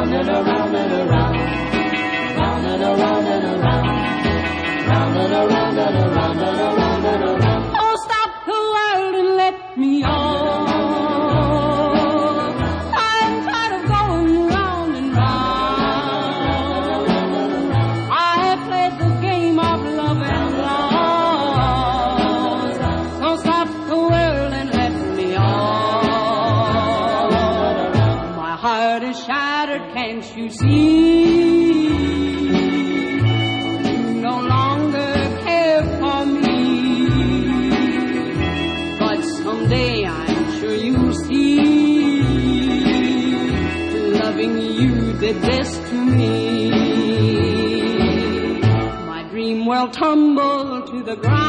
round and around and around, round and around and around, round and around and around and around and around. I'll tumble to the ground.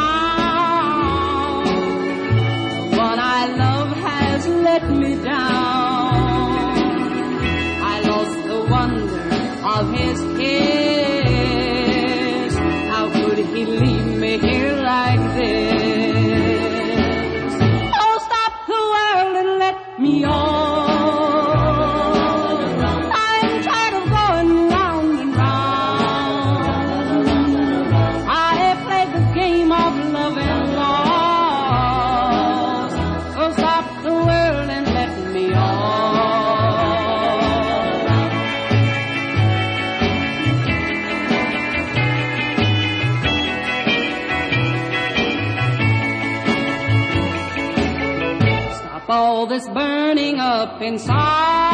inside.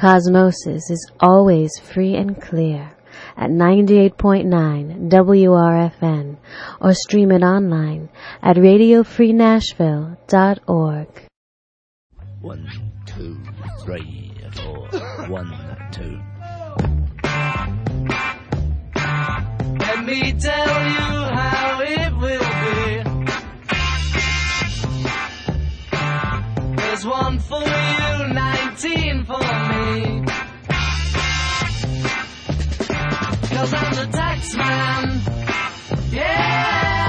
Cosmosis is always free and clear at 98.9 WRFN or stream it online at radiofreenashville.org. One, two, three, four. One, two. Let me tell you how it will There's one for you, 19 for me. Cause I'm the tax man. Yeah!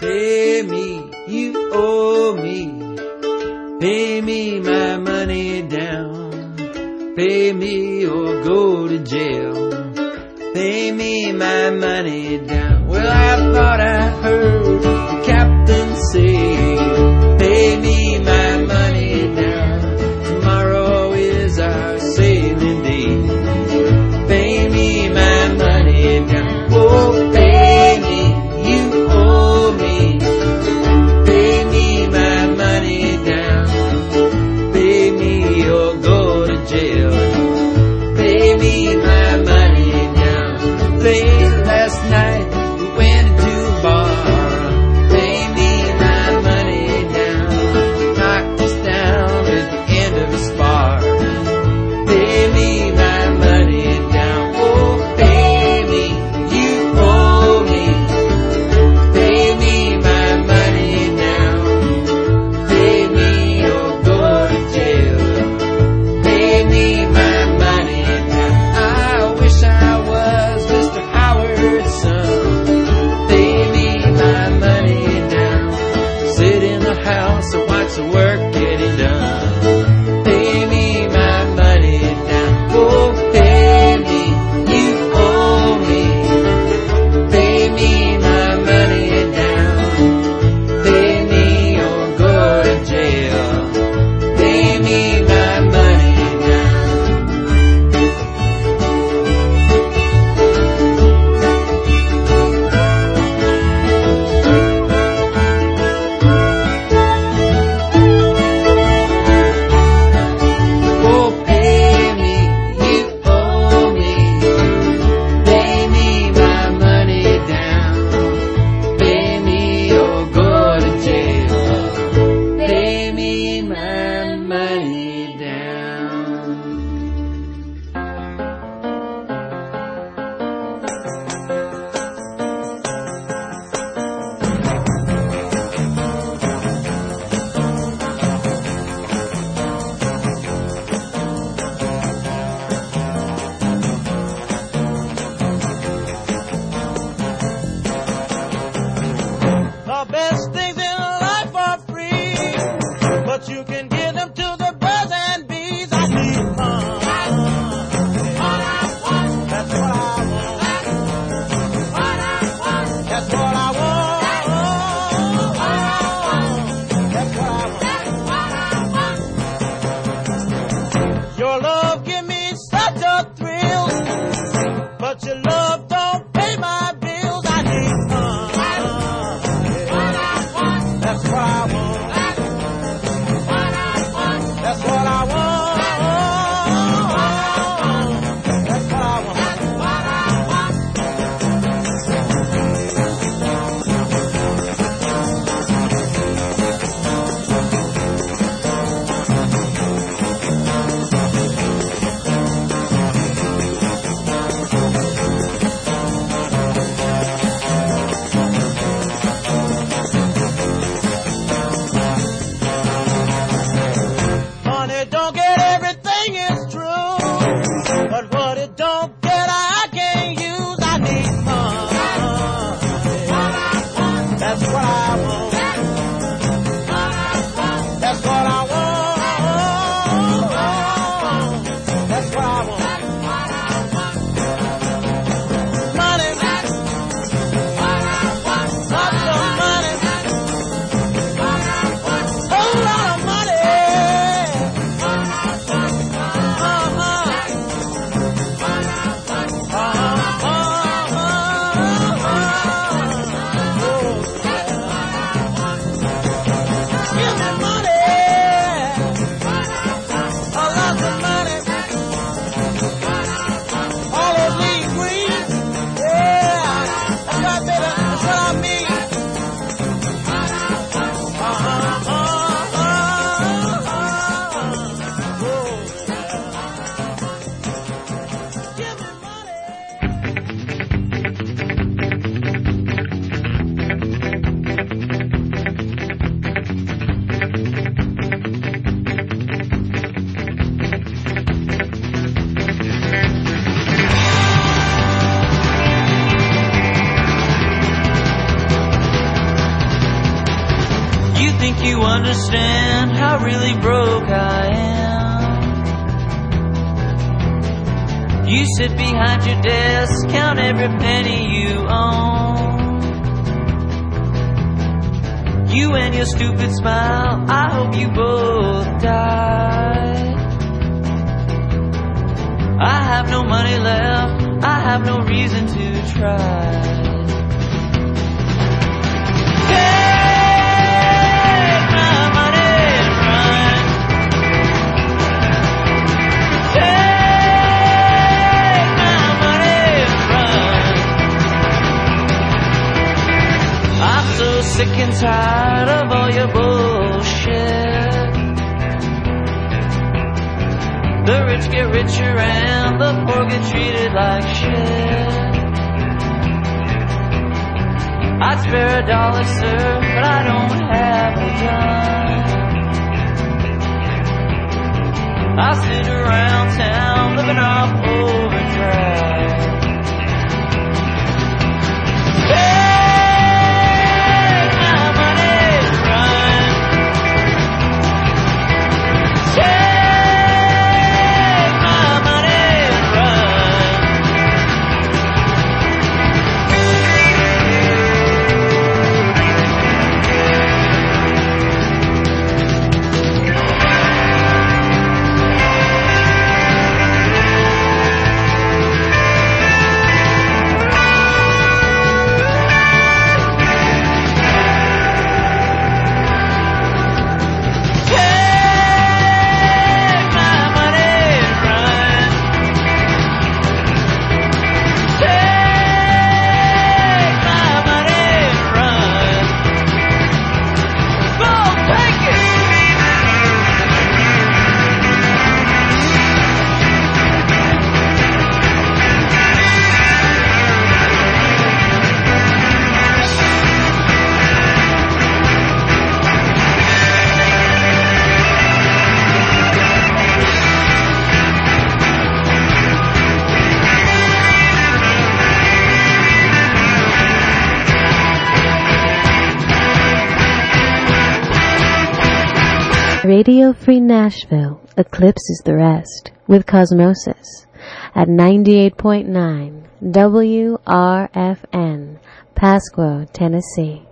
Pay me, you owe me. Pay me my money down. Pay me or go to jail. Pay me my money down. Well, I thought I heard understand how really broke I am? You sit behind your desk, count every penny you own. You and your stupid smile, I hope you both die. I have no money left, I have no reason to try. And tired of all your bullshit. The rich get richer and the poor get treated like shit. I'd spare a dollar, sir, but I don't have a dime. I sit around town living off Radio Free Nashville eclipses the rest with Cosmosis at 98.9 WRFN, Pasco, Tennessee.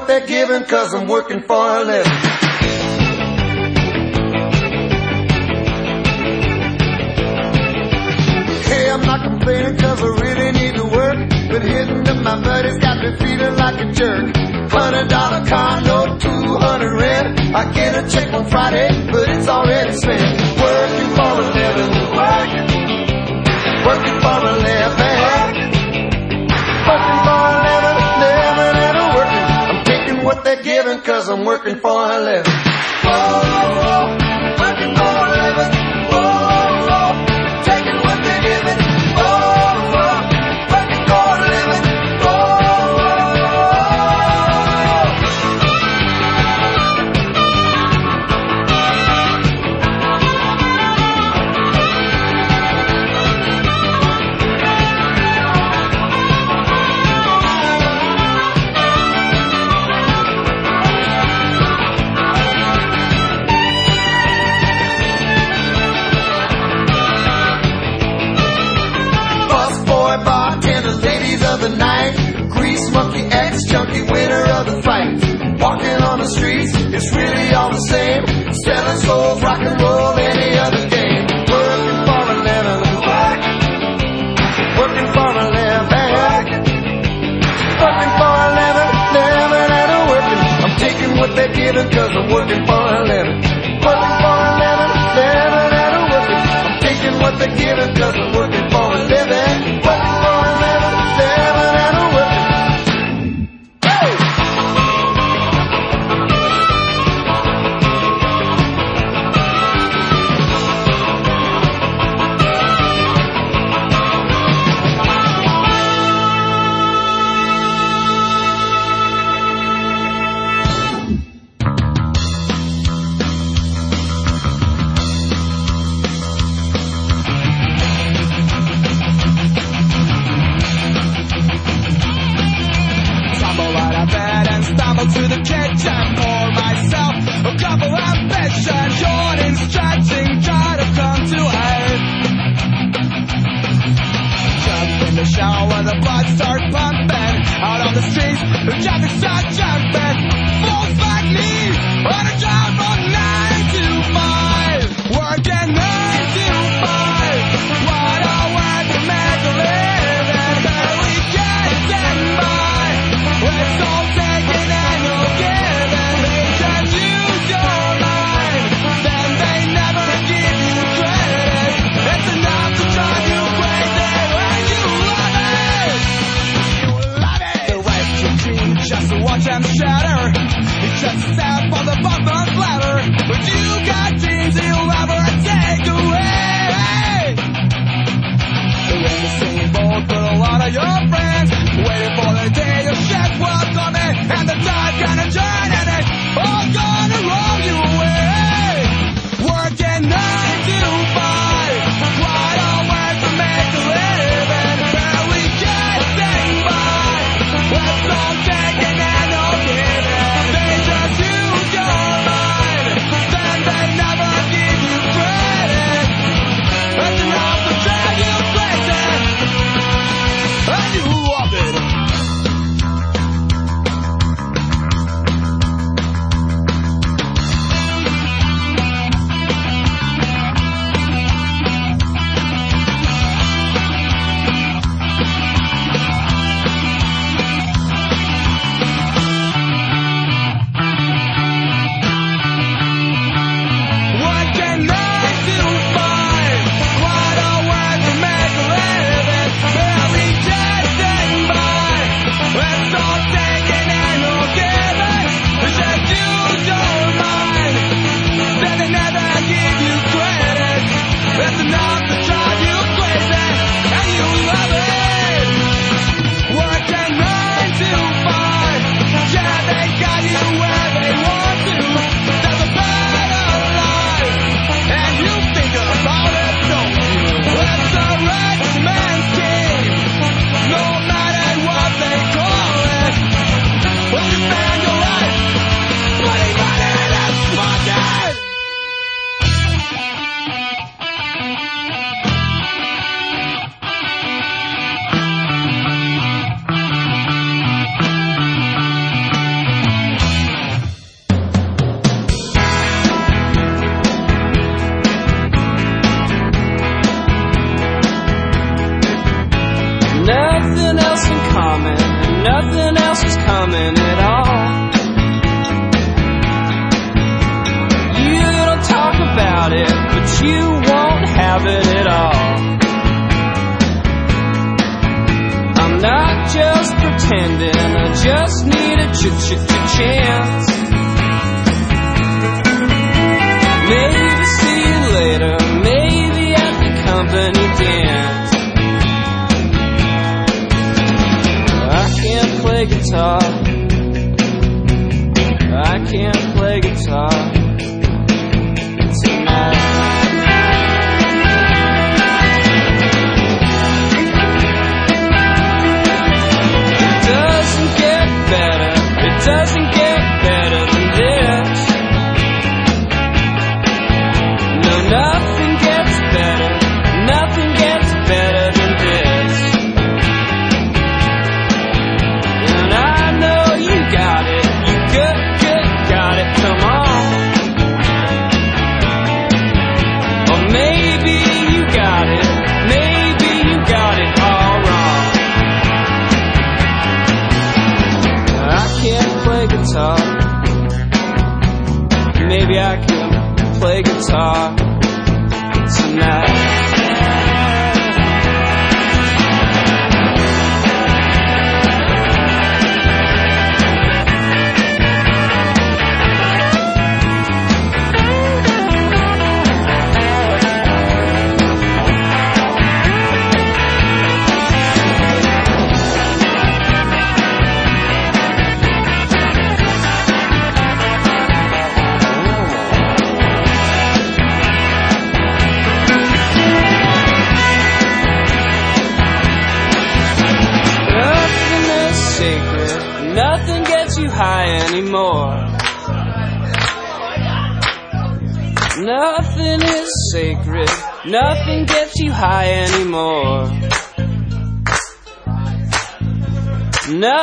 what they're giving cause I'm working for a living. Hey, I'm not complaining cause I really need to work. But hitting up my buddies, got me feeling like a jerk. Hundred dollar condo, two hundred rent. I get a check on Friday, but it's already spent. Working for a living, working, working for a living. they're giving cause I'm working for a living. Oh, oh, oh. gold, rock and roll, any other game. Working for a living, work. Working for a living, working for a living, living and a working. I'm taking what they're giving, cause I'm working for a living.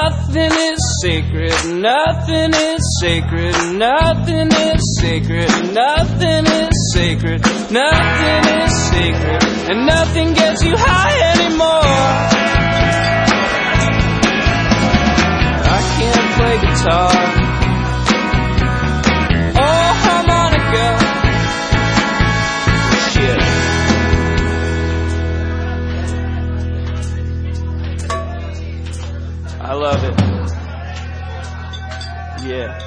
Nothing is sacred. Nothing is sacred. Nothing is sacred. Nothing is sacred. Nothing is sacred. And nothing gets you high anymore. I can't play guitar. Love it. Yeah.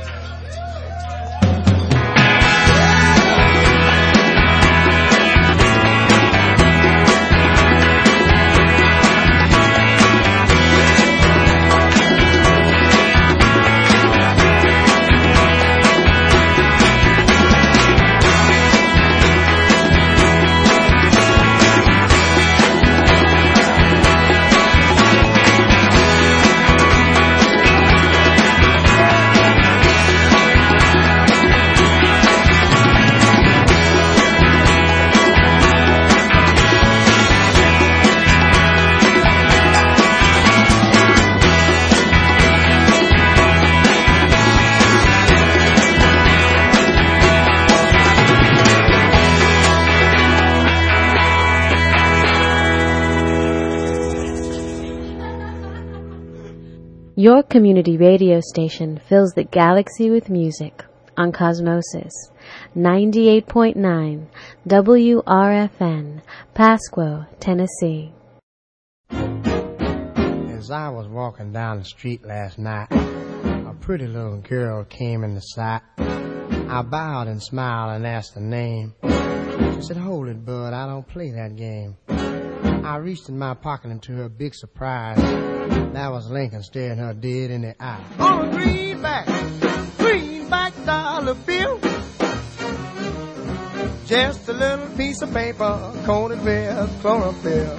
Your community radio station fills the galaxy with music on Cosmosis 98.9 WRFN, Pasquo, Tennessee. As I was walking down the street last night, a pretty little girl came into sight. I bowed and smiled and asked her name. She said, Hold it, bud, I don't play that game. Mm. I reached in my pocket and to her big surprise, that was Lincoln staring her dead in the eye. On a greenback, greenback dollar bill. Just a little piece of paper coated with chlorophyll.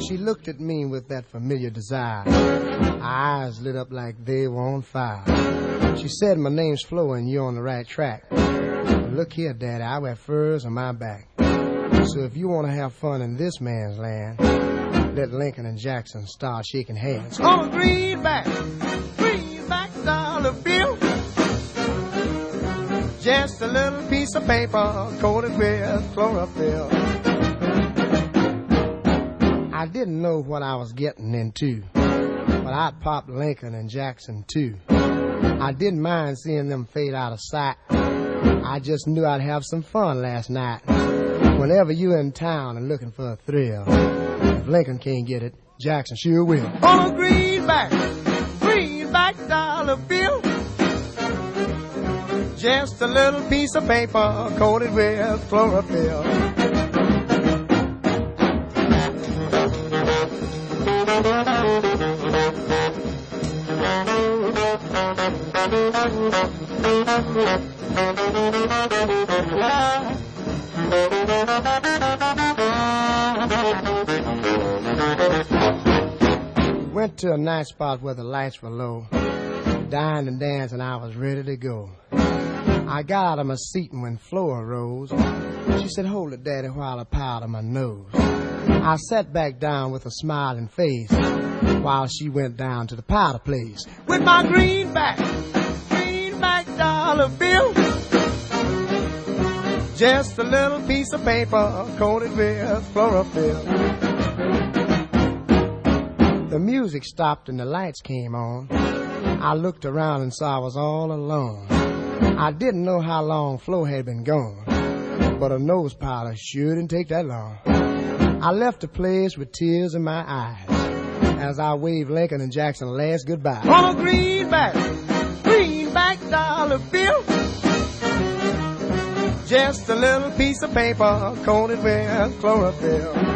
She looked at me with that familiar desire. Her eyes lit up like they were on fire. She said, My name's Flo and you're on the right track. But look here, Daddy, I wear furs on my back. So if you want to have fun in this man's land, let Lincoln and Jackson start shaking hands. On a greenback, greenback dollar bill. Just a little piece of paper coated with chlorophyll. I didn't know what I was getting into. but I'd pop Lincoln and Jackson too. I didn't mind seeing them fade out of sight. I just knew I'd have some fun last night. Whenever you're in town and looking for a thrill, if Lincoln can't get it, Jackson sure will. On a greenback, greenback dollar bill. Just a little piece of paper coated with chlorophyll. Went to a nice spot where the lights were low. Dined and danced, and I was ready to go. I got out of my seat, and when Flora rose, she said, Hold it, Daddy, while I powder my nose. I sat back down with a smiling face while she went down to the powder place. With my greenback, greenback dollar bill. Just a little piece of paper coated with chlorophyll. The music stopped and the lights came on. I looked around and saw I was all alone. I didn't know how long Flo had been gone, but a nose powder sure didn't take that long. I left the place with tears in my eyes as I waved Lincoln and Jackson last goodbye. On a greenback, greenback dollar bill. Just a little piece of paper coated with chlorophyll.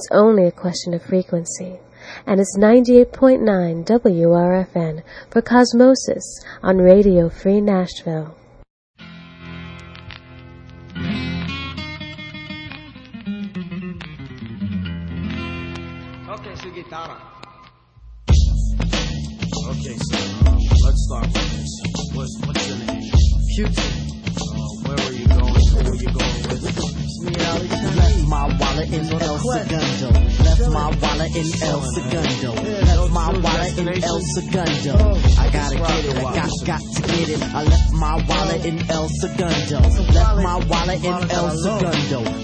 It's only a question of frequency. And it's 98.9 WRFN for Cosmosis on Radio Free Nashville. Segundo. I gotta get it. I got got to get it. I left my wallet in El Segundo. Left my wallet in El Segundo.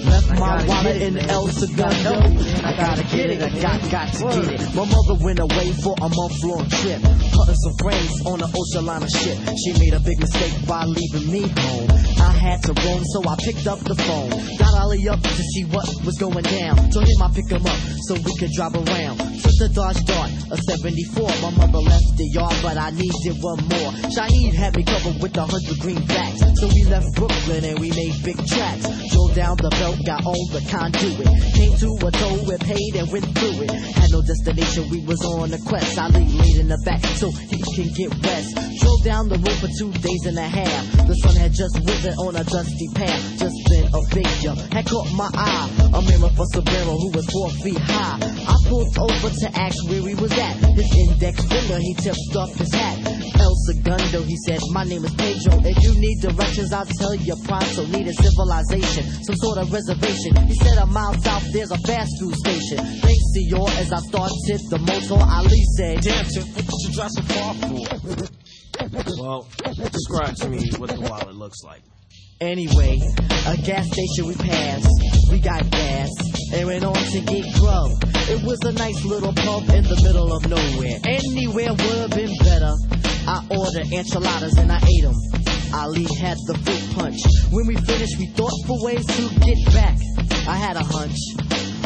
My wallet in El Segundo. I gotta get it. I got got to get it. My mother went away for a month long trip. Cutting some frames on an ocean liner ship. She made a big mistake by leaving me home. I had to roam, so I picked up the phone. Got Ali up to see what was going down. Told him I pick him up so we could drive around. Took the Dodge Dart, a 74. My mother left the yard, but I needed one more. Shaheed had me covered with a hundred greenbacks. So we left Brooklyn and we made big tracks. Drove down the belt, got on the conduit. Came to a toll, we paid and went through it. Had no destination, we was on a quest. I laid in the back so he can get rest. Drove down the road for two days and a half. The sun had just risen on a dusty path. Just been a jump, had caught my eye. A mirror for Sombrero who was four feet high. I pulled over to ask where he was at. His index finger, he tipped off his hat. El Segundo, he said, my name is Pedro. If you need directions, I'll tell you pronto. Need a civilization, some sort of reservation. He said a mile south, there's a fast food station. Thanks to your, as I started the motor, Ali said, Damn, Tip, what did you drive so far for? Well, describe to me what the wallet looks like. Anyway, a gas station we passed. We got gas and went on to get grub. It was a nice little pub in the middle of nowhere. Anywhere would have been better. I ordered enchiladas and I ate them. Ali had the fruit punch. When we finished, we thought for ways to get back. I had a hunch.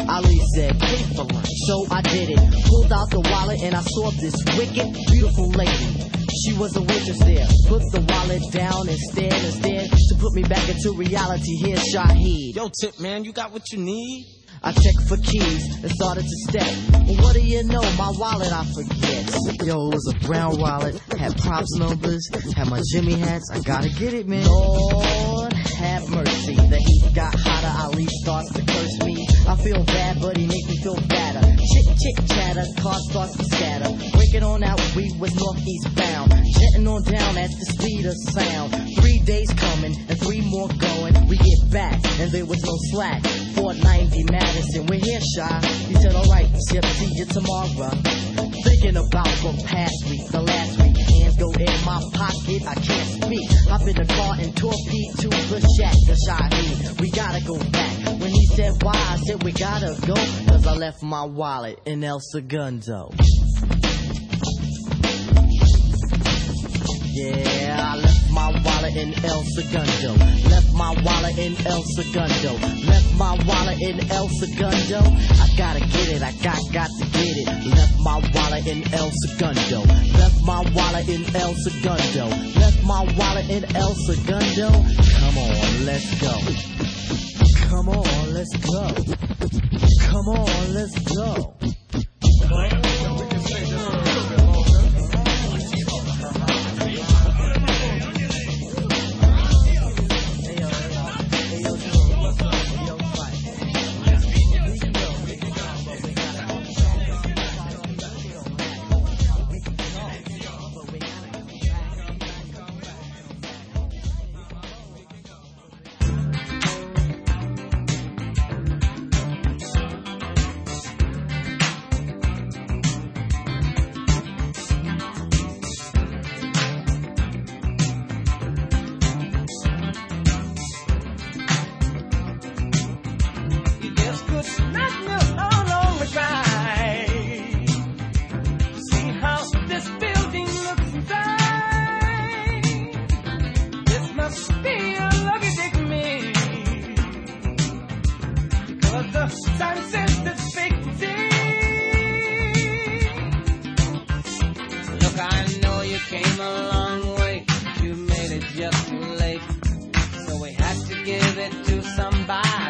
Ali said, pay for lunch. So I did it. Pulled out the wallet and I saw this wicked, beautiful lady. She was a waitress there. Put the wallet down and stared and stared to put me back into reality. Here's Shaheed. Yo, Tip, man, you got what you need? I checked for keys and started to step. But what do you know? My wallet I forget. Yo, it was a brown wallet, had props numbers, had my Jimmy hats. I gotta get it, man. Lord have mercy. The heat got hotter. Ali starts to curse me. I feel bad, but he make me feel better. Chit chit chatter, cars start to scatter. Breaking on out, we was northeast bound. Jetting on down at the speed of sound. Three days coming and three more going. We get back and there was no slack. 490 Madison, we're here, shy. He said, alright, Chip, see you tomorrow. Thinking about the past week, the last week. Hands go in my pocket, I can't speak. Hop in the car and torpedo to the shack, the. We gotta go back. When he said why, I said we gotta go. Cause I left my wallet in El Segundo. Yeah, I left my wallet in El Segundo. Left my wallet in El Segundo. Left my wallet in El Segundo. I gotta get it, I got got to get it. Left my wallet in El Segundo. Left my wallet in El Segundo. Left my wallet in El Segundo. Come on, let's go. Come on, let's go. Come on, let's go. We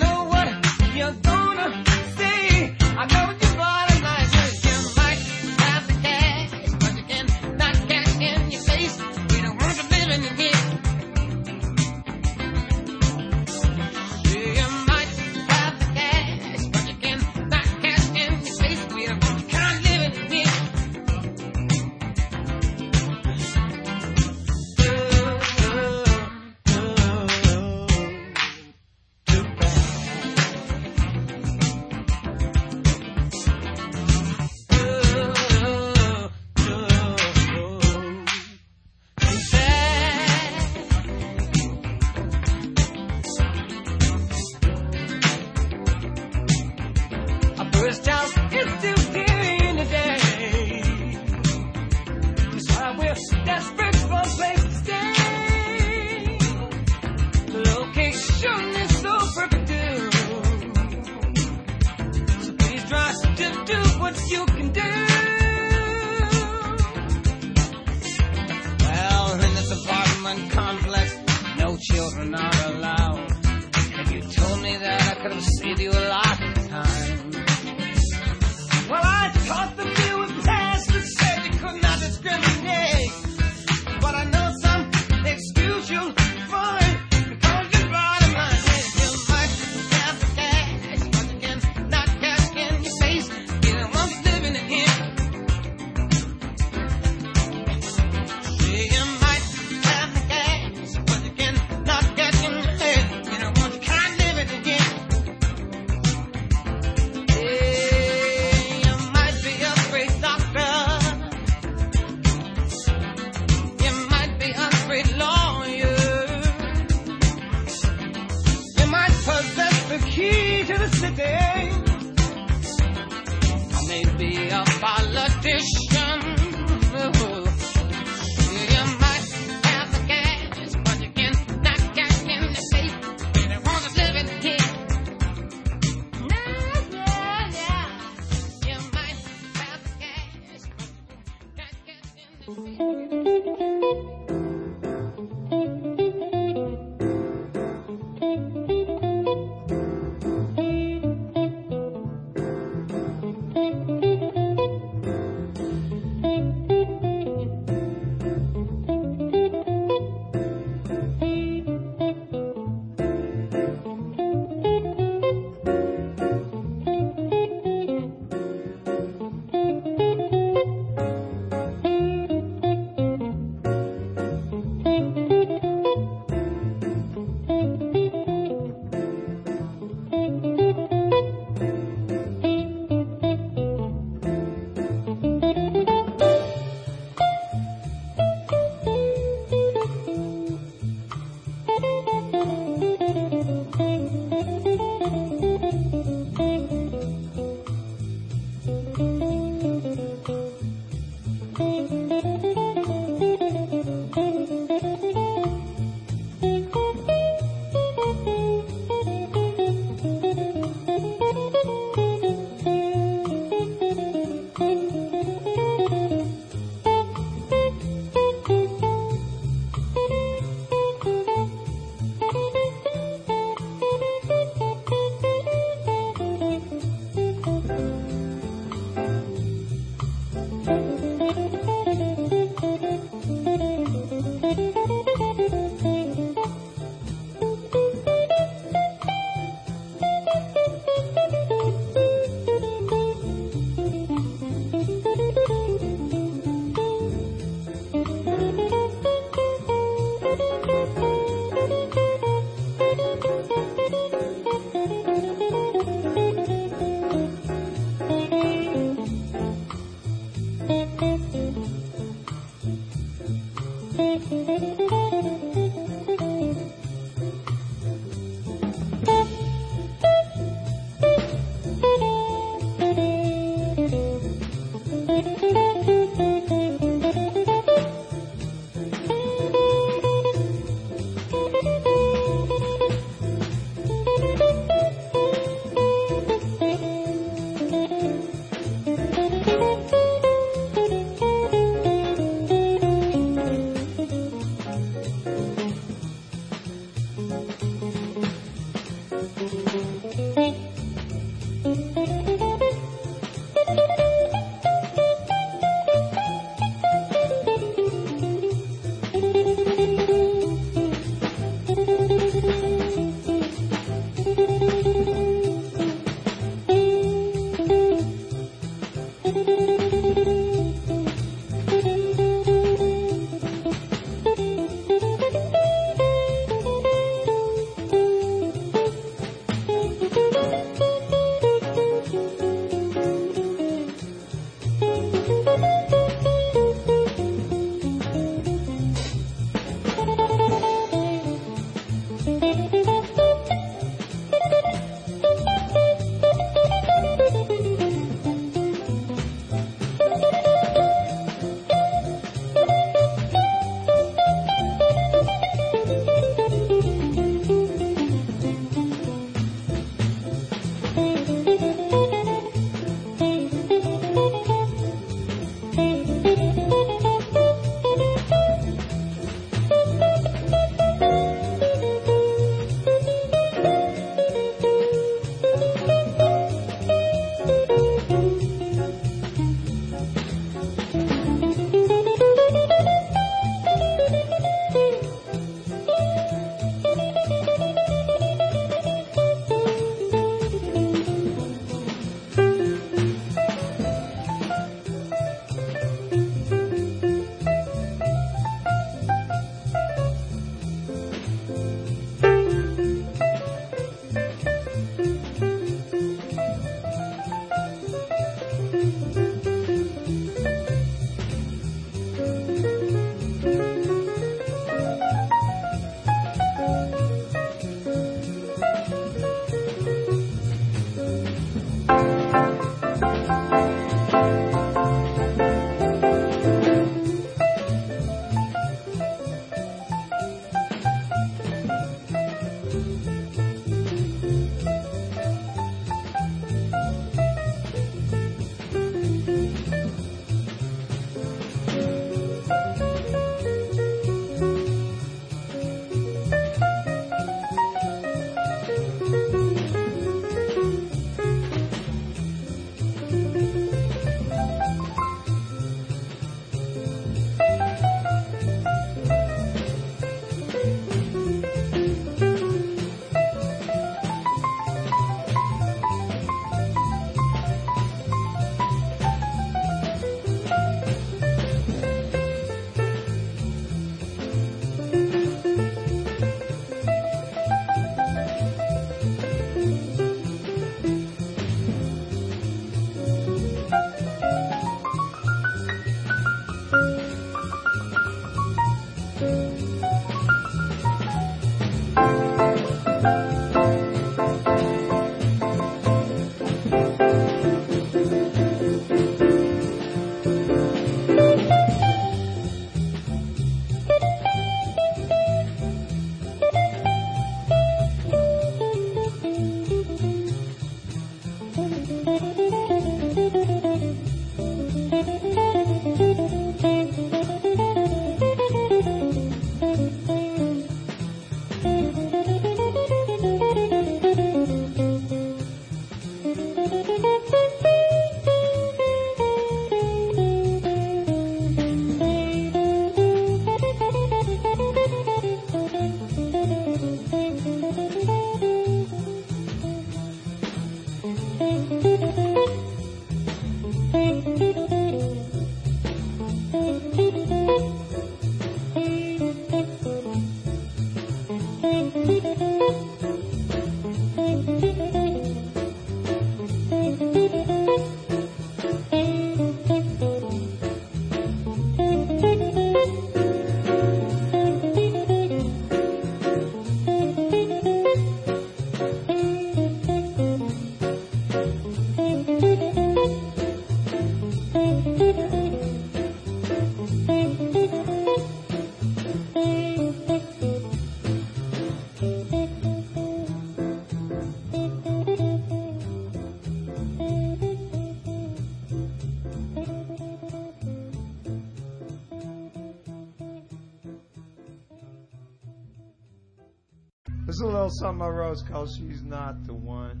Something I wrote called She's Not the One.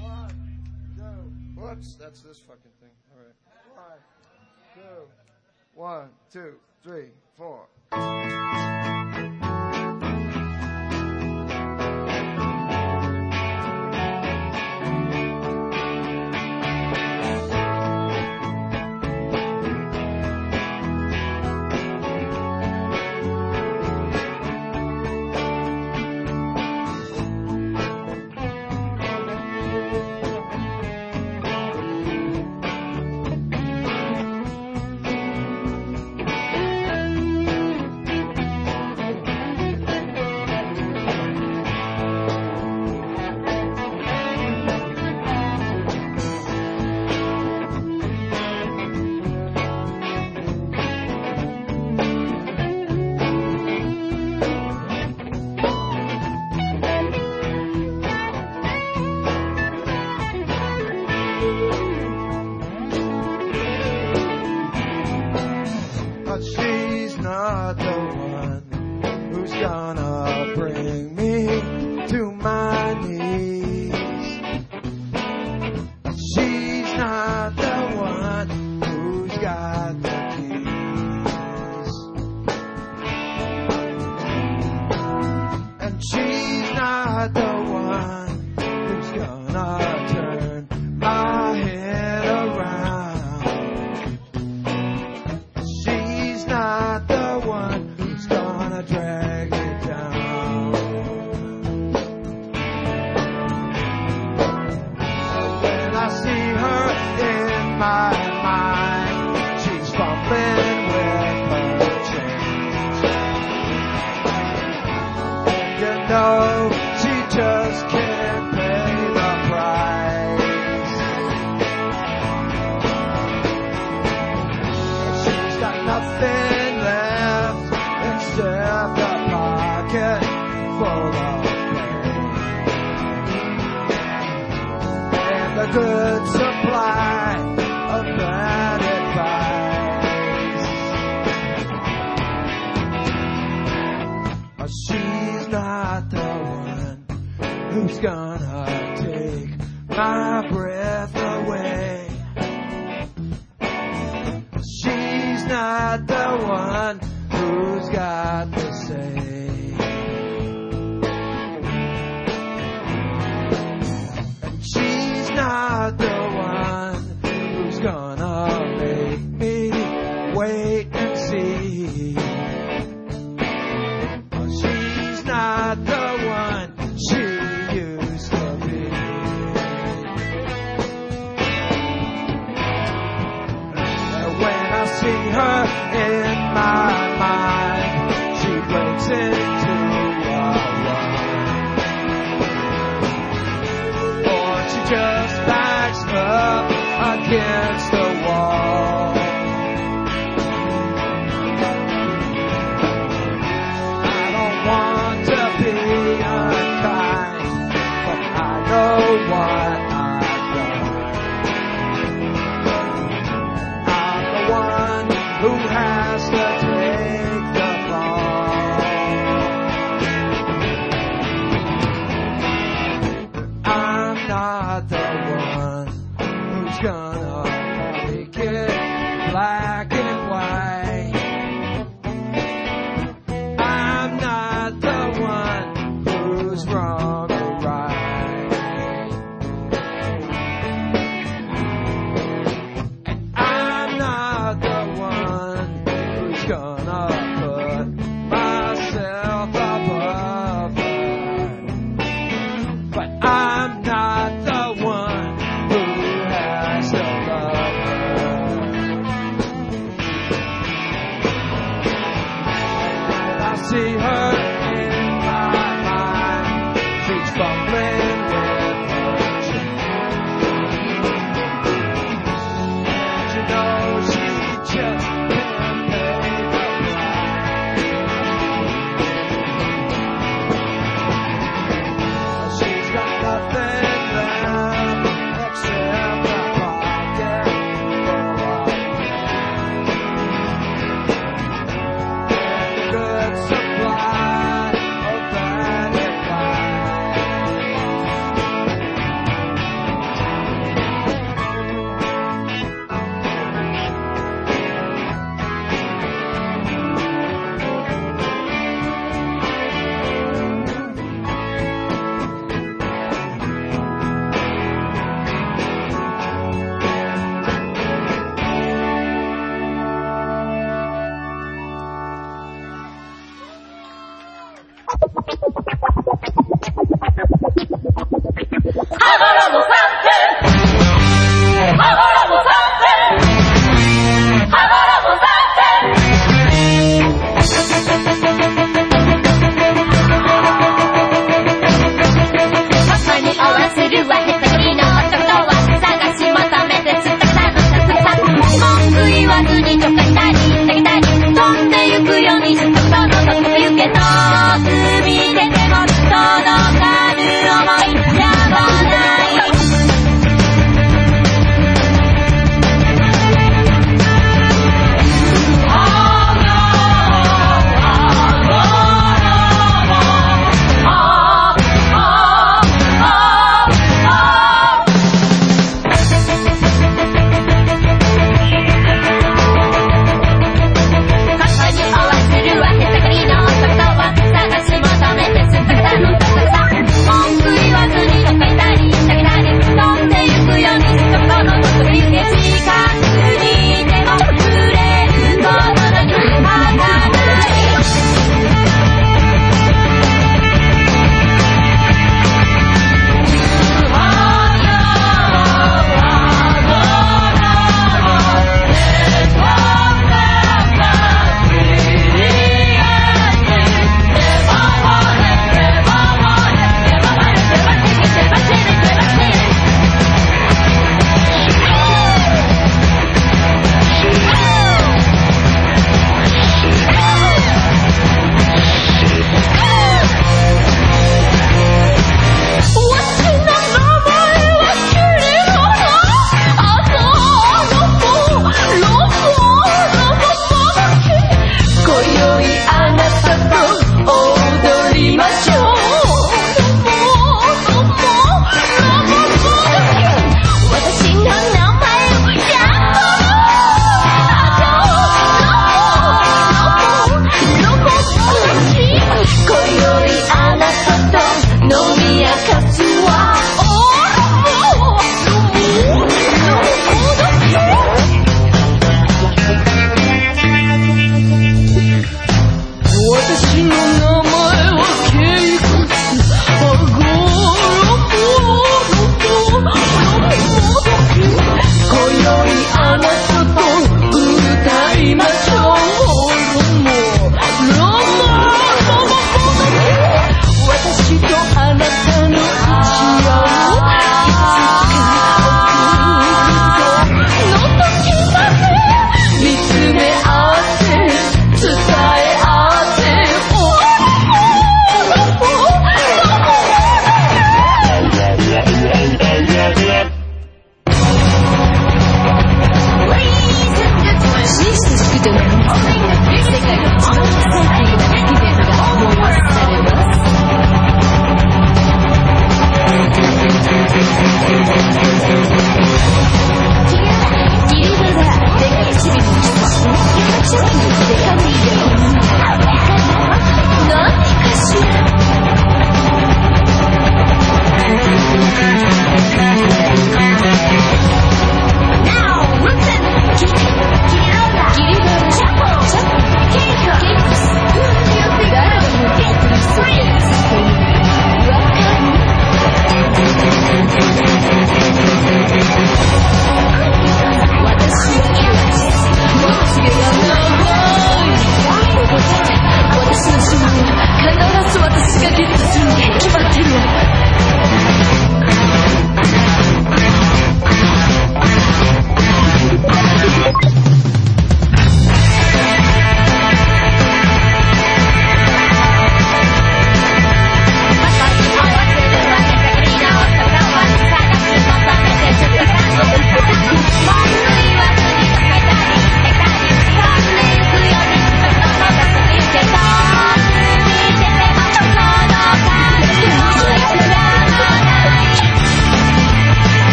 One, two. Whoops, that's this fucking thing. All right. One, two. One, two, three, four. Who's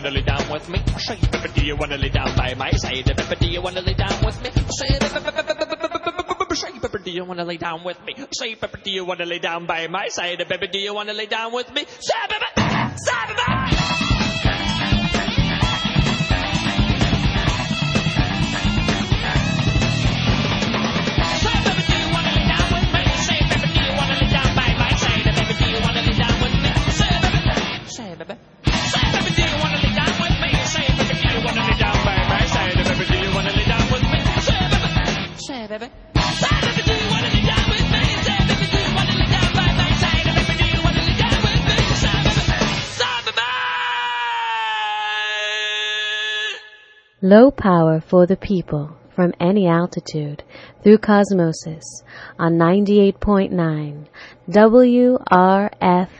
wanna lay down with me? Say, baby, do you wanna lay down by my side? Baby, do you wanna lay down with me? Say, say, baby, do you wanna lay down with me? Say, baby, do you wanna lay down by my side? Baby, do you wanna lay down with me? Say, power for the people from any altitude through cosmosis on 98.9 WRFN.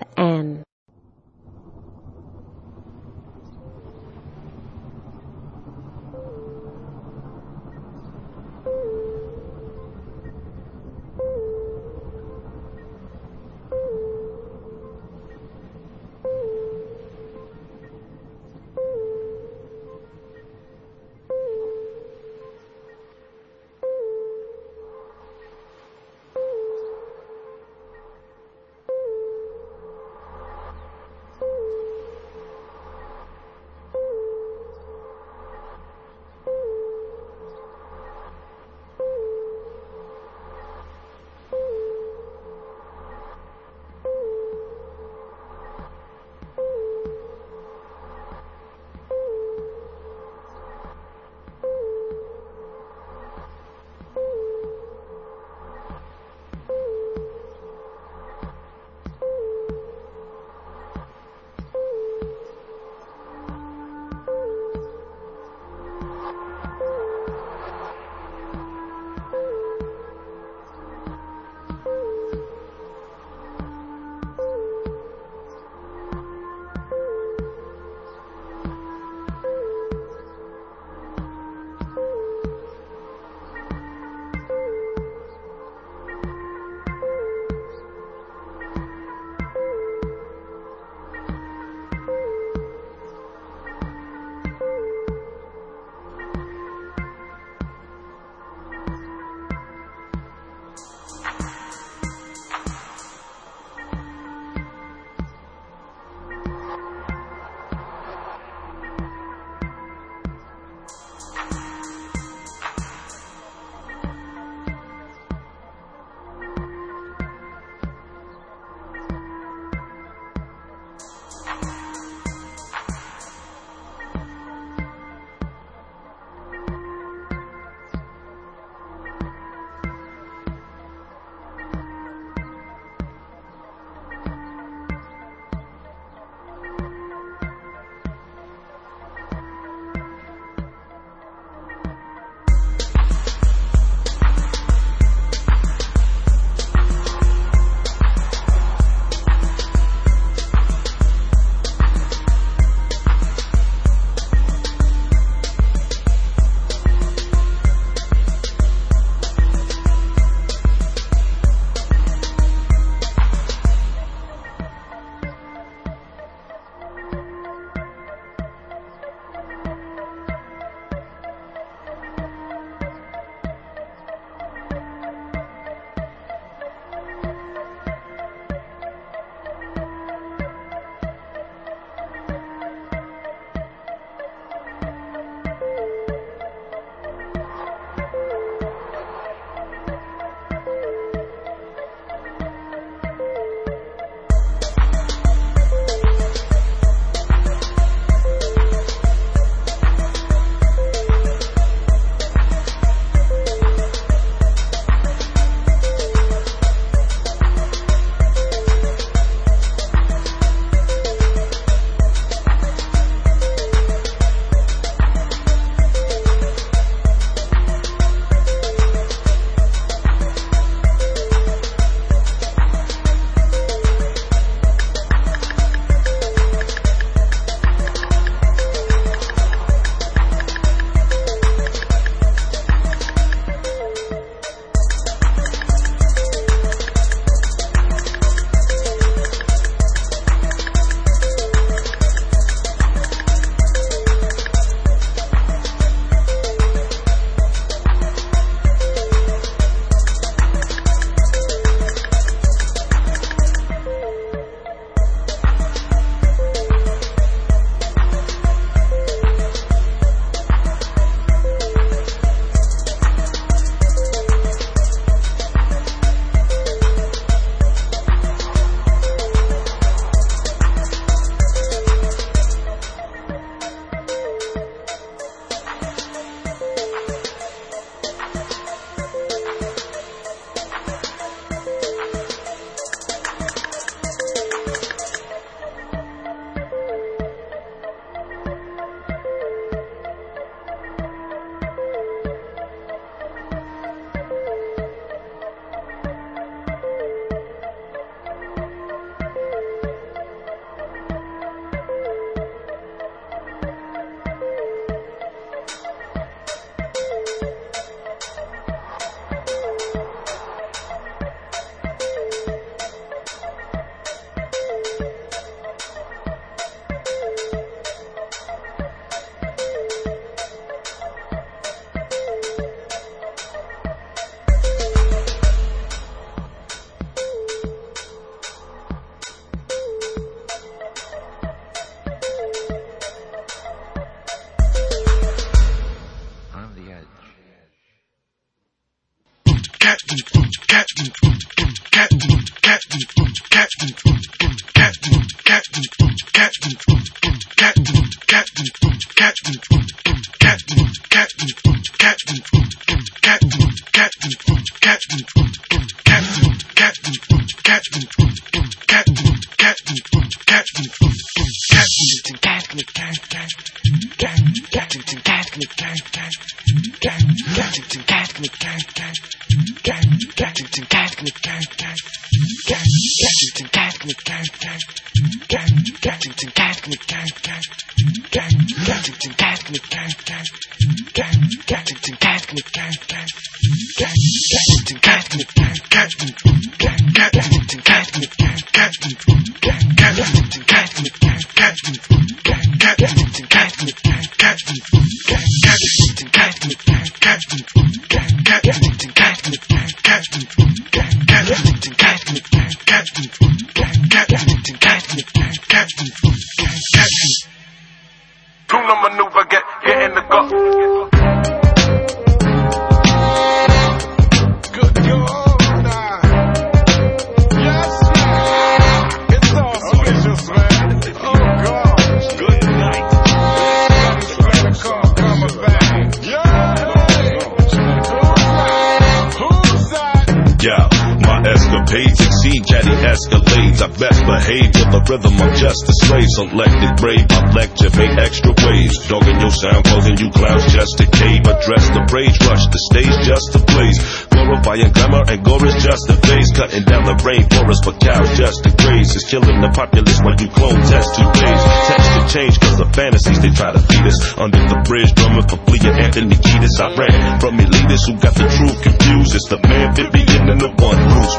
For cows just to graze. It's killing the populace when you clone test two days. Texture change cause the fantasies they try to feed us. Under the bridge, drumming for fleeing Anthony Kiedis. I ran from elitists who got the truth confused. It's the man 50 and the one who's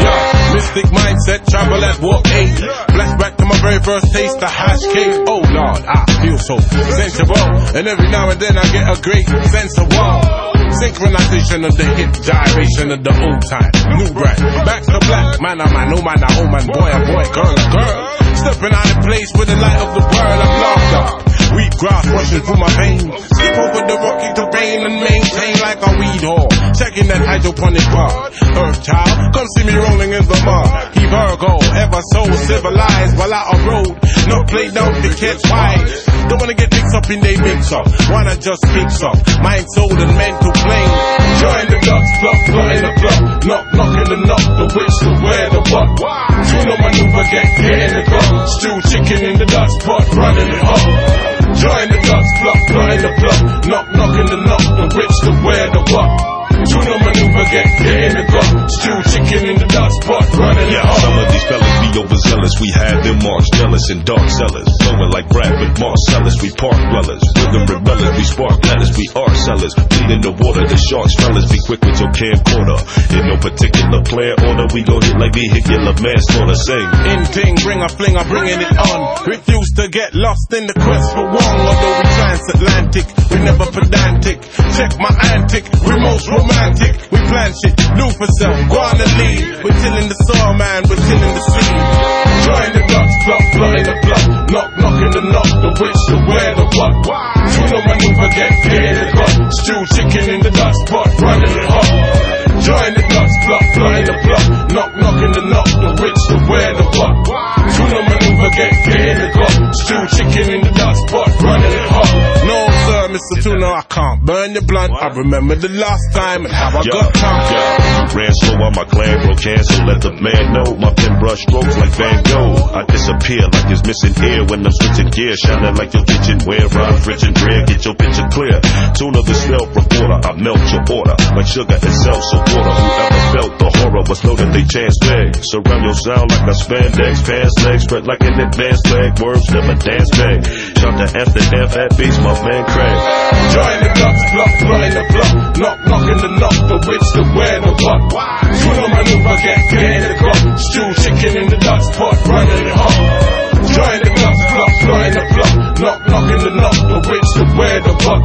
Yeah, mystic mindset, travel at warp 8. Flashback to my very first taste, the hash cake. Oh Lord, I feel so sensual. And every now and then I get a great sense of wow. Synchronization of the hip, gyration of the old time. New brand, to. Man, oh man, oh man, oh man, boy, oh boy, girl, girl. Stepping out of place with the light of the world, I'm locked up. Wheat grass rushing through my veins. Skip over the rocky terrain and maintain like a weed whore. Checking that hydroponic bar. Earth child, come see me rolling in the mud. He Virgo, ever so civilized while out on road. No play down to catch wise. Don't wanna get mixed up in they mix up. Wanna just mix up. Mind, soul, and mental plane. Join the ducks, pluck, plot in the plot. Knock, knock in the knock, the which, the where, the what. Juno maneuver, get, get in the gun. Stew chicken in the dust pot, running it up. Join the pluck, plot in the plot. Knock, knock in the knock, the which, the where, the what. Juno maneuver, get, in the gun. Stew chicken in the dust running Yeah, up. some of these fellas be overzealous. We had them marks jealous and dark sellers. Flowing like Brad Branford Marsalis. We park dwellers. Rhythm rebellers. We spark letters. We are sellers. Bleed in the water. The sharks fellas. Be quick with your camcorder. In no particular plan order. We go hit like vehicular manslaughter. Sing. In ting, bring a fling, I'm bringing it on. Refuse to get lost in the quest for one. Although we transatlantic, we never pedantic. Check my antic, we most romantic. We plan shit, on the lead. We're tilling the soil, man, we're tilling the seed. Join the ducks, plot, in the plot. Knock, knock in the knock, the which, the where, the what. Juno maneuver, get clear the gut. Stew chicken in the dust pot, running it hot. Join the ducks, plot, in the plot. Knock, knock in the knock, the which, the where, the what. Juno maneuver, get clear the gut. Stew chicken in the dust pot, Mr. Tuna, I can't burn your blunt. I remember the last time and how I Yeah, got caught. yeah. Ran slow while my clan broke cancel. Let the man know my pen brush strokes like Van Gogh. I disappear like it's missing air when I'm switching gear. Shining like your kitchenware. Rhymes rich and rare. Get your picture clear. Tuna the smell reporter. I melt your order like sugar itself. So water. Whoever felt the horror was know that they chance bag. Surround your sound like a spandex. Pants leg spread like an advanced leg. Words never dance bag. Shout to Amsterdam at beats, my man Craig. Join the ducks, plot, plot in the plot. Knock, knock in the knock, the which, the where, the what. Juno maneuver, get clear in the gut. Stew chicken in the dust pot, running it hot. Join the ducks, plot, plot in the plot. Knock, knock in the knock, the which, the where, the what.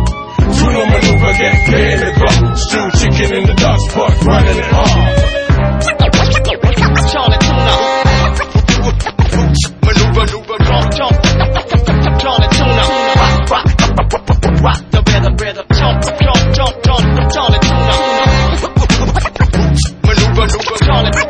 Juno maneuver, get clear in the gut. Stew chicken in the dust pot, running it hot. Charlie Tuna. Maneuver, maneuver, jump, jump. Charlie, Charlie, Charlie. Maneuver, maneuver,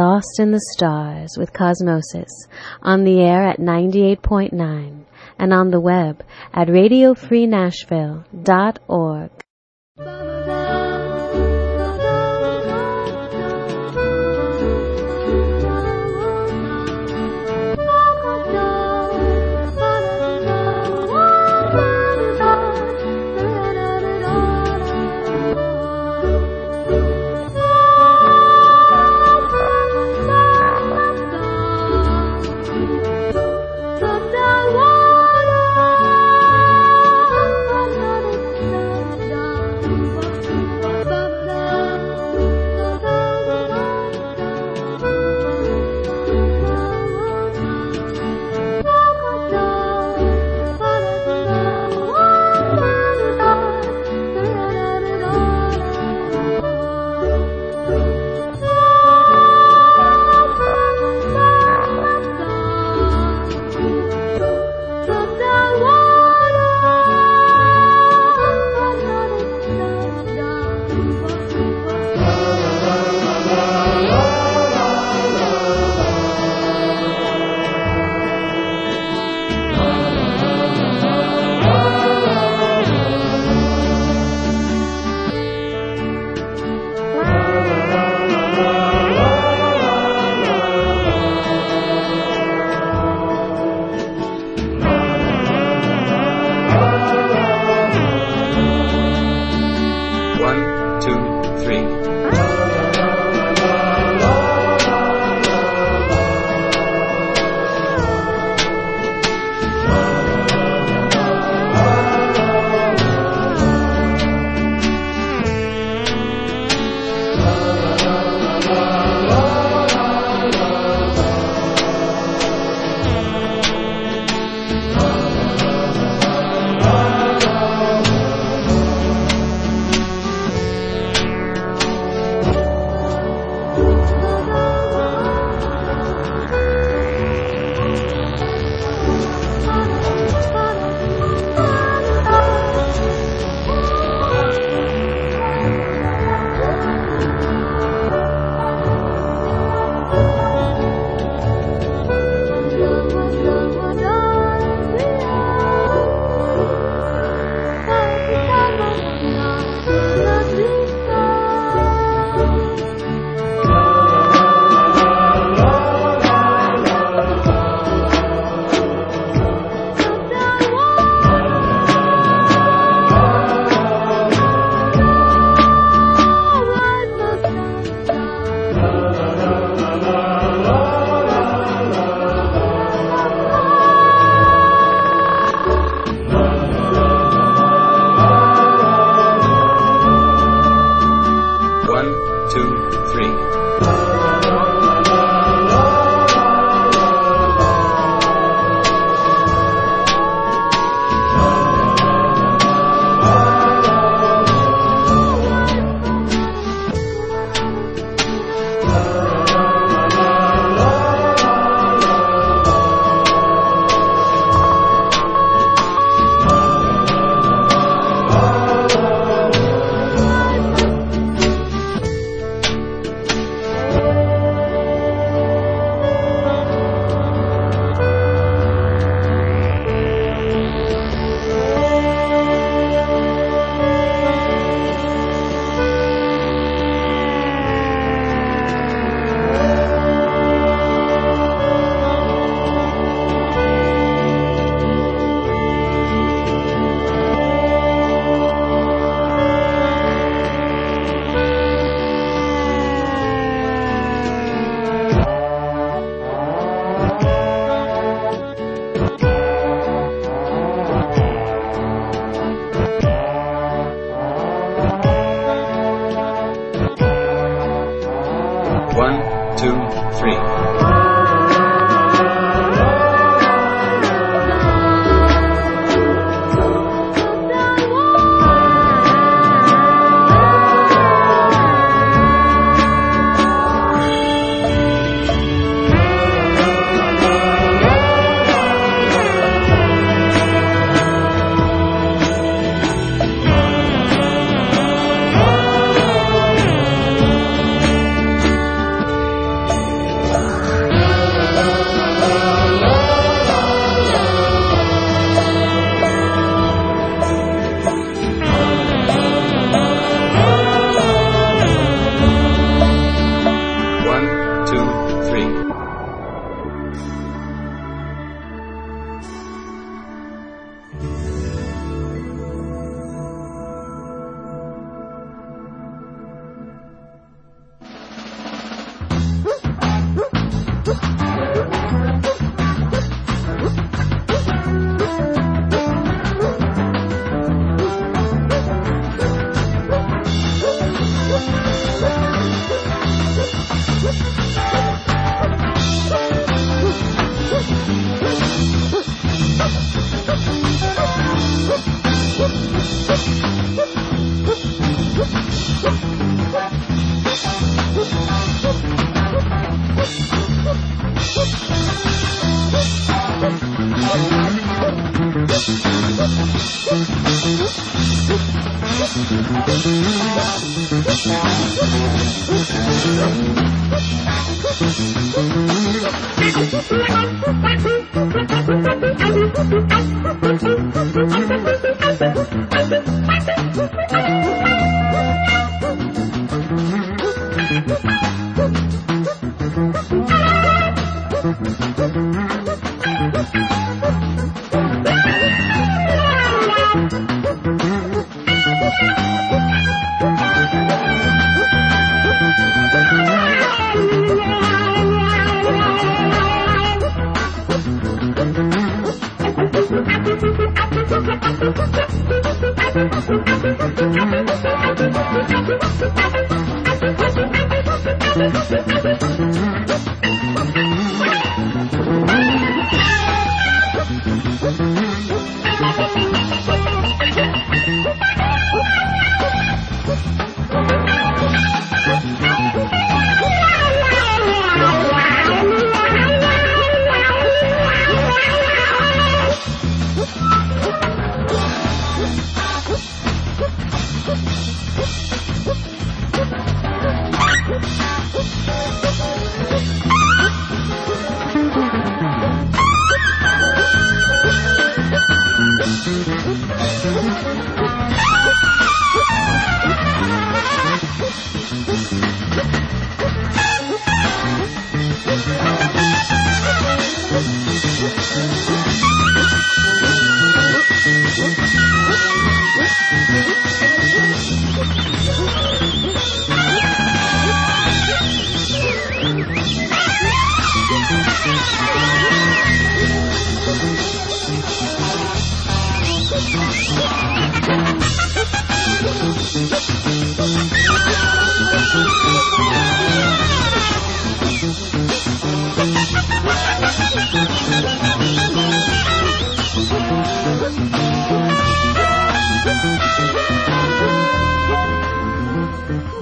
lost in the stars with Cosmosis on the air at 98.9 and on the web at radiofreenashville.org.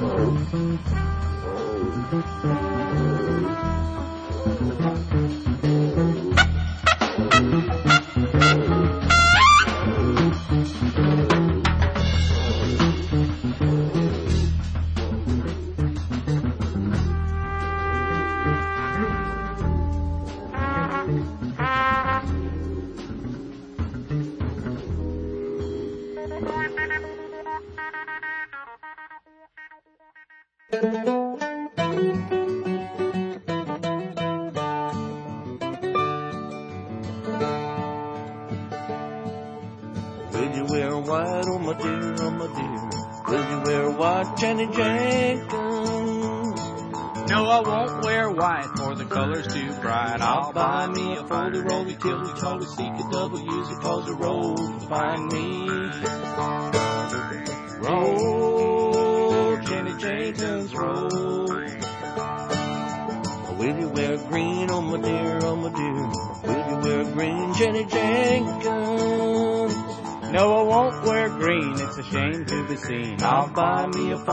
Will you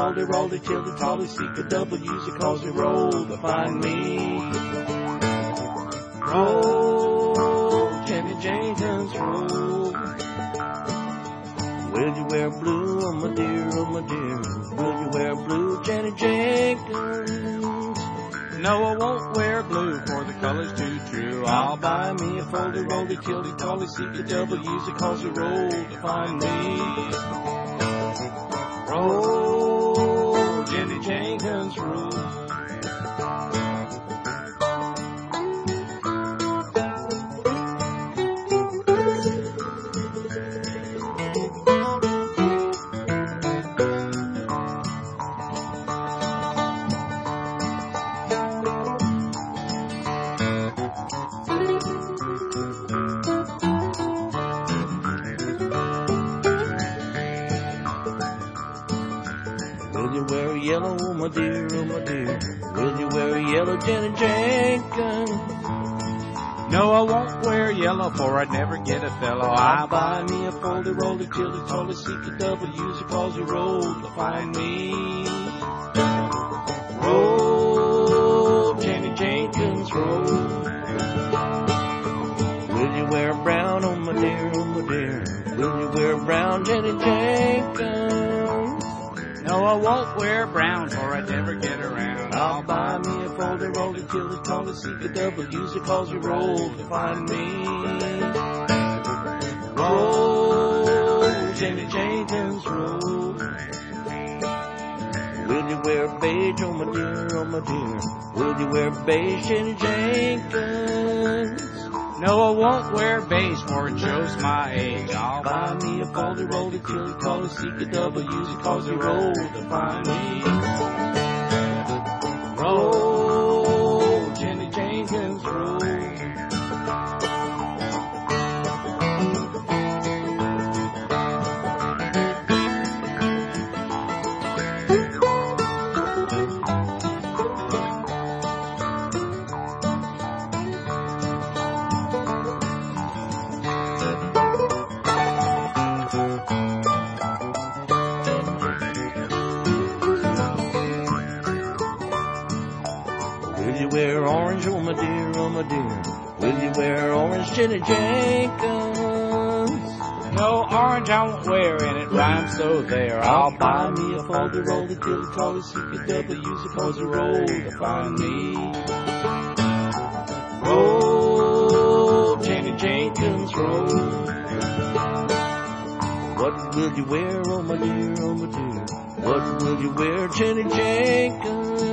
foldy roly tilly tolly seek a double use it cause a roll to find me. Roll, Jenny Jenkins, roll. Will you wear blue, oh my dear, oh my dear? Will you wear blue, Jenny Jenkins? No, I won't wear blue, for the color's too true. I'll buy me a foldy roly tilly tolly seek a it cause a roll to find me. Roll, folder roller till it's all a double user calls you roll to find me. Roll, Jenny Jenkins, roll. Will you wear brown, oh my dear, oh my dear? Will you wear brown, Jenny Jenkins? No, I won't wear brown, for I'd never get around. I'll buy me a folder roller till it's all a secret double user calls you roll to find me. My dear? Will you wear beige, Jenny Jenkins? No, I won't wear beige, for it shows my age. I'll buy me a folder roller till it calls a secret double user calls you roll to find me. You wear orange, oh my dear, oh my dear? Will you wear orange, Jenny Jenkins? No, orange I won't wear, and it rhymes so there. I'll buy me a folder roller till it's all a secret double user calls a roll to find me. Roll, Jenny Jenkins, roll. What will you wear, oh my dear, oh my dear? What will you wear, Jenny Jenkins?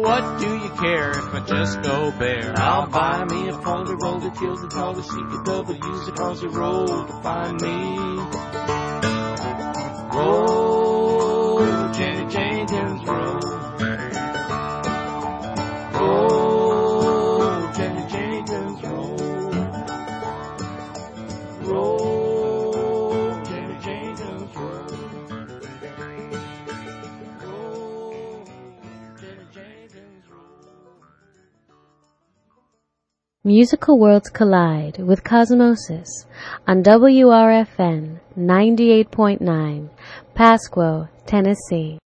What do you care if I just go bare? I'll buy me a folder roller till the call the secret double user calls a roll to find me. Roll, Musical worlds collide with cosmosis on WRFN 98.9, Pasquo, Tennessee.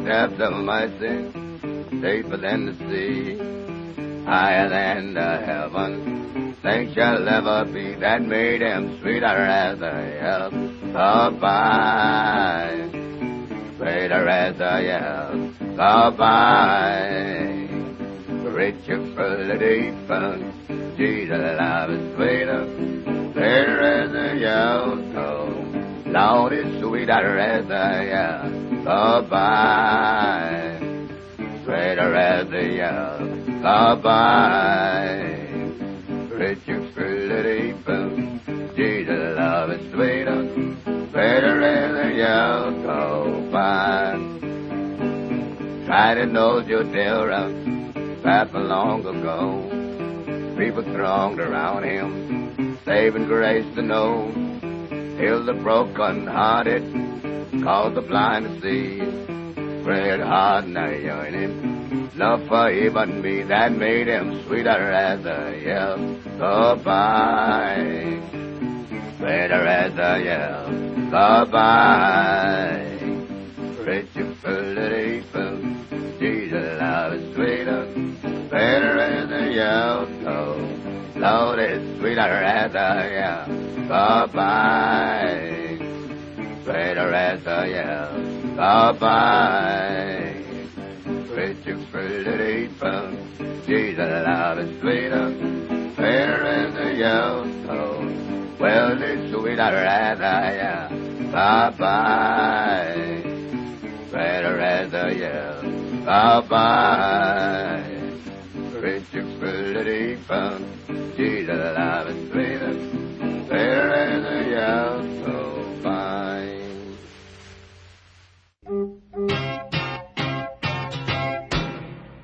Deeper depths of mercy, deeper than the sea, higher than the heaven. Things shall ever be that made him sweeter as a yellow goodbye. Sweeter as a yellow goodbye. Richer full of deeper, Jesus love is sweeter, sweeter as a yellow cold. Lord is sweeter as a yellow goodbye. Sweeter as a yellow goodbye. Richer full of Jesus love is sweeter, sweeter as a yellow goodbye. Tried to know your terror back long ago. People thronged around him, saving grace to know. Heal the broken hearted, cause the blind to see. Great heart now yearning, love for even me that made him sweeter as a yell. Goodbye, sweeter as a yell. Goodbye, rich and Jesus love is sweeter, sweeter as a yell. Lord is sweeter as a yell. Goodbye, sweeter as a yell. Goodbye, rich and full of deeper. Jesus love is sweeter, sweeter as a yell. Well, it's sweeter as a yell. Goodbye, yell. Bye-bye. Rich and full of deeper. Jesus love is a yell so fine.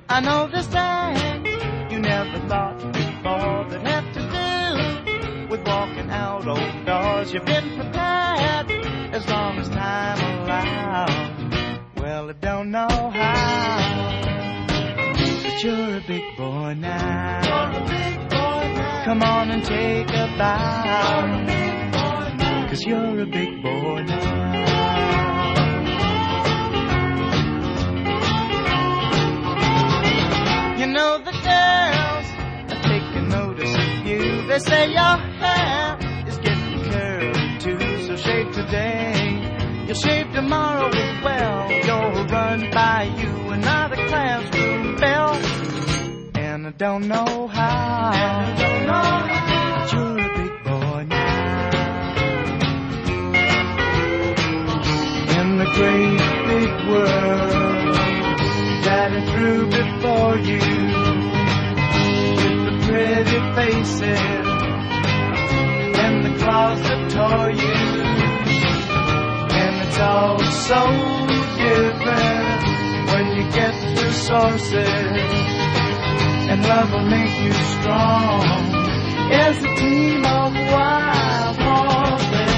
I know there's things you never thought before that have to do with walking out old doors. You've been boy now. Come on and take a bow, cause you're a big boy now. You know the girls are taking notice of you. They say your hair is getting curly too, so shave today. You'll shave tomorrow as well. You'll run by you another classroom bell. I don't know how. I don't know how. But you're a big boy now. In the great big world that is through before you. With the pretty faces and the claws that tore you. And it's all so different when you get through sources. Love will make you strong as a team of wild horses.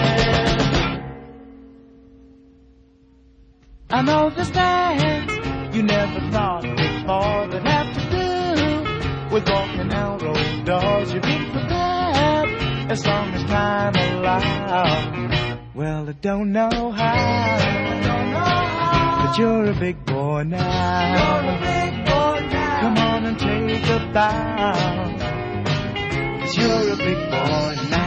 I know there's things you never thought before that have to do with walking out old doors. You've been prepared as long as time allows. Well, I don't know how, but you're a big boy now. Come on and take a bow, cause you're a big boy now.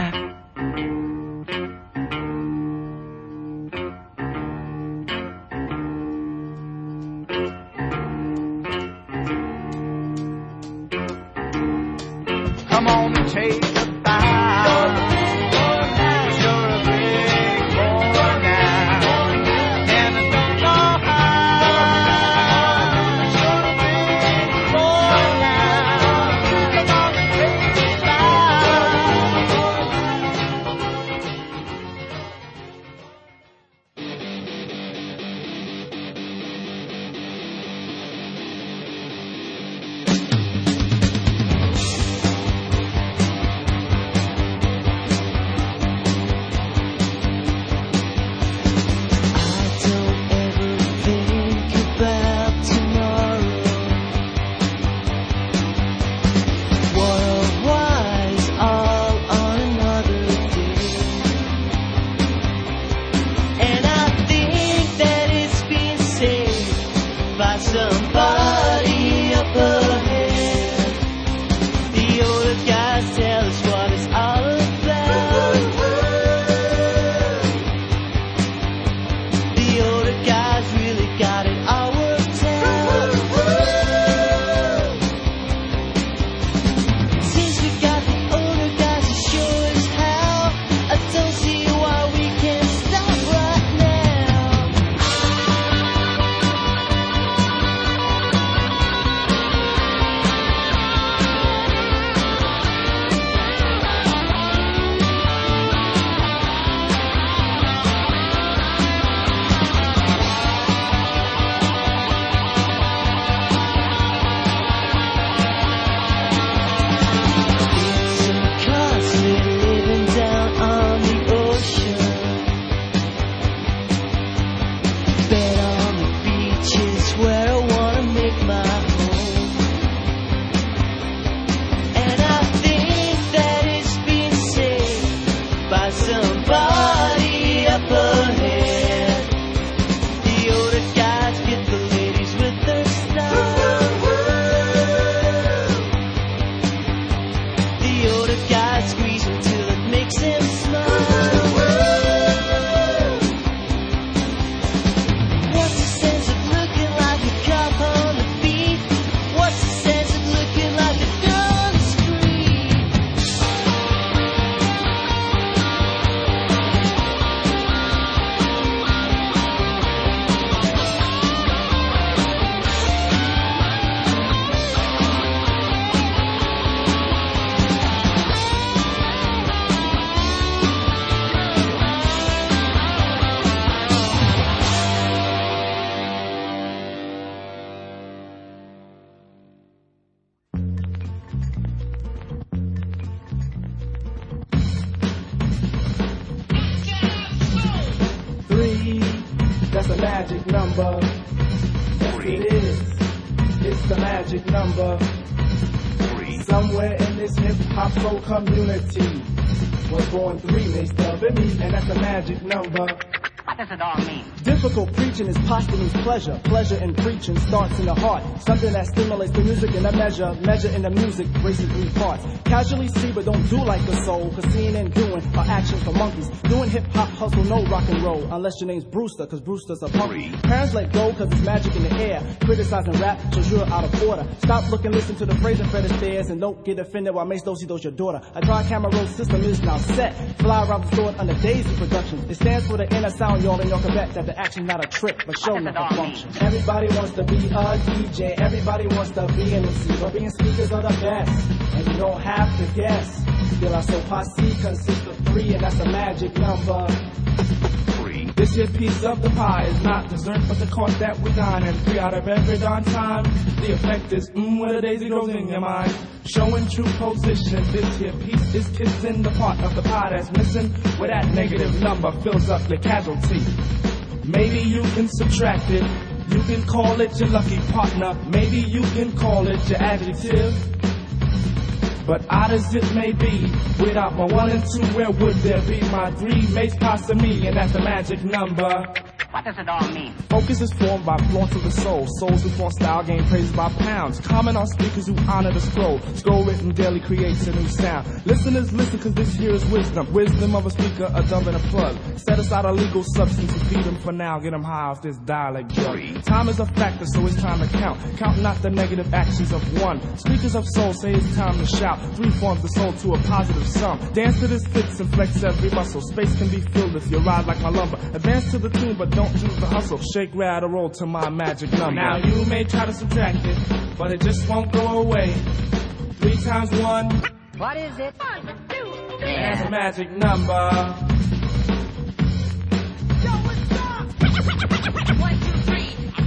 Preaching is posthumous pleasure. Pleasure in preaching starts in the heart. Something that stimulates the music in a measure. Measure in the music, racing three parts. Casually see, but don't do like a soul. Cause seeing and doing are actions for monkeys. Doing hip hop hustle, no rock and roll. Unless your name's Brewster, cause Brewster's a punk. Parents let go cause it's magic in the air. Criticizing rap shows you're out of order. Stop looking, listen to the phrase and Fred Astaire and don't get offended while Mace Dosey does your daughter. A dry camera roll system is now set. Fly around the store under Daisy Productions. It stands for the inner sound, y'all, and y'all can bet that the action not a trick, but show enough a function. Everybody wants to be a DJ, everybody wants to be an MC, but being speakers are the best, and you don't have to guess. De La Soul posse consists of three, and that's a magic number. Three. This here piece of the pie is not dessert, but the cost that we dine. And three out of every darn time, the effect is mmm, when a daisy grows in your mind. Showing true position, this here piece is kissing the part of the pie that's missing, where that negative number fills up the casualty. Maybe you can subtract it. You can call it your lucky partner. Maybe you can call it your adjective. But odd as it may be, without my one and two, where would there be my three mates past me? And that's the magic number. What does it all mean? Focus is formed by flaunts of the soul. Souls who flaunt style gain praise by pounds. Comment on speakers who honor the scroll. Scroll written daily creates a new sound. Listeners listen cause this here is wisdom. Wisdom of a speaker, a dumb and a plug. Set aside a legal substance to feed them for now. Get them high off this dialect drug. Time is a factor so it's time to count. Count not the negative actions of one. Speakers of soul say it's time to shout. Three forms the soul to a positive sum. Dance to this fits and flex every muscle. Space can be filled if you ride like my lumber. Advance to the tune but don't choose the hustle. Shake, rattle, roll to my magic number. Now you may try to subtract it, but it just won't go away. Three times one, What is it? that's a magic number. One, two, three.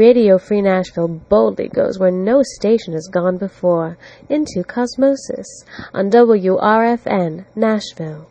Radio Free Nashville boldly goes where no station has gone before into Cosmosis on WRFN Nashville.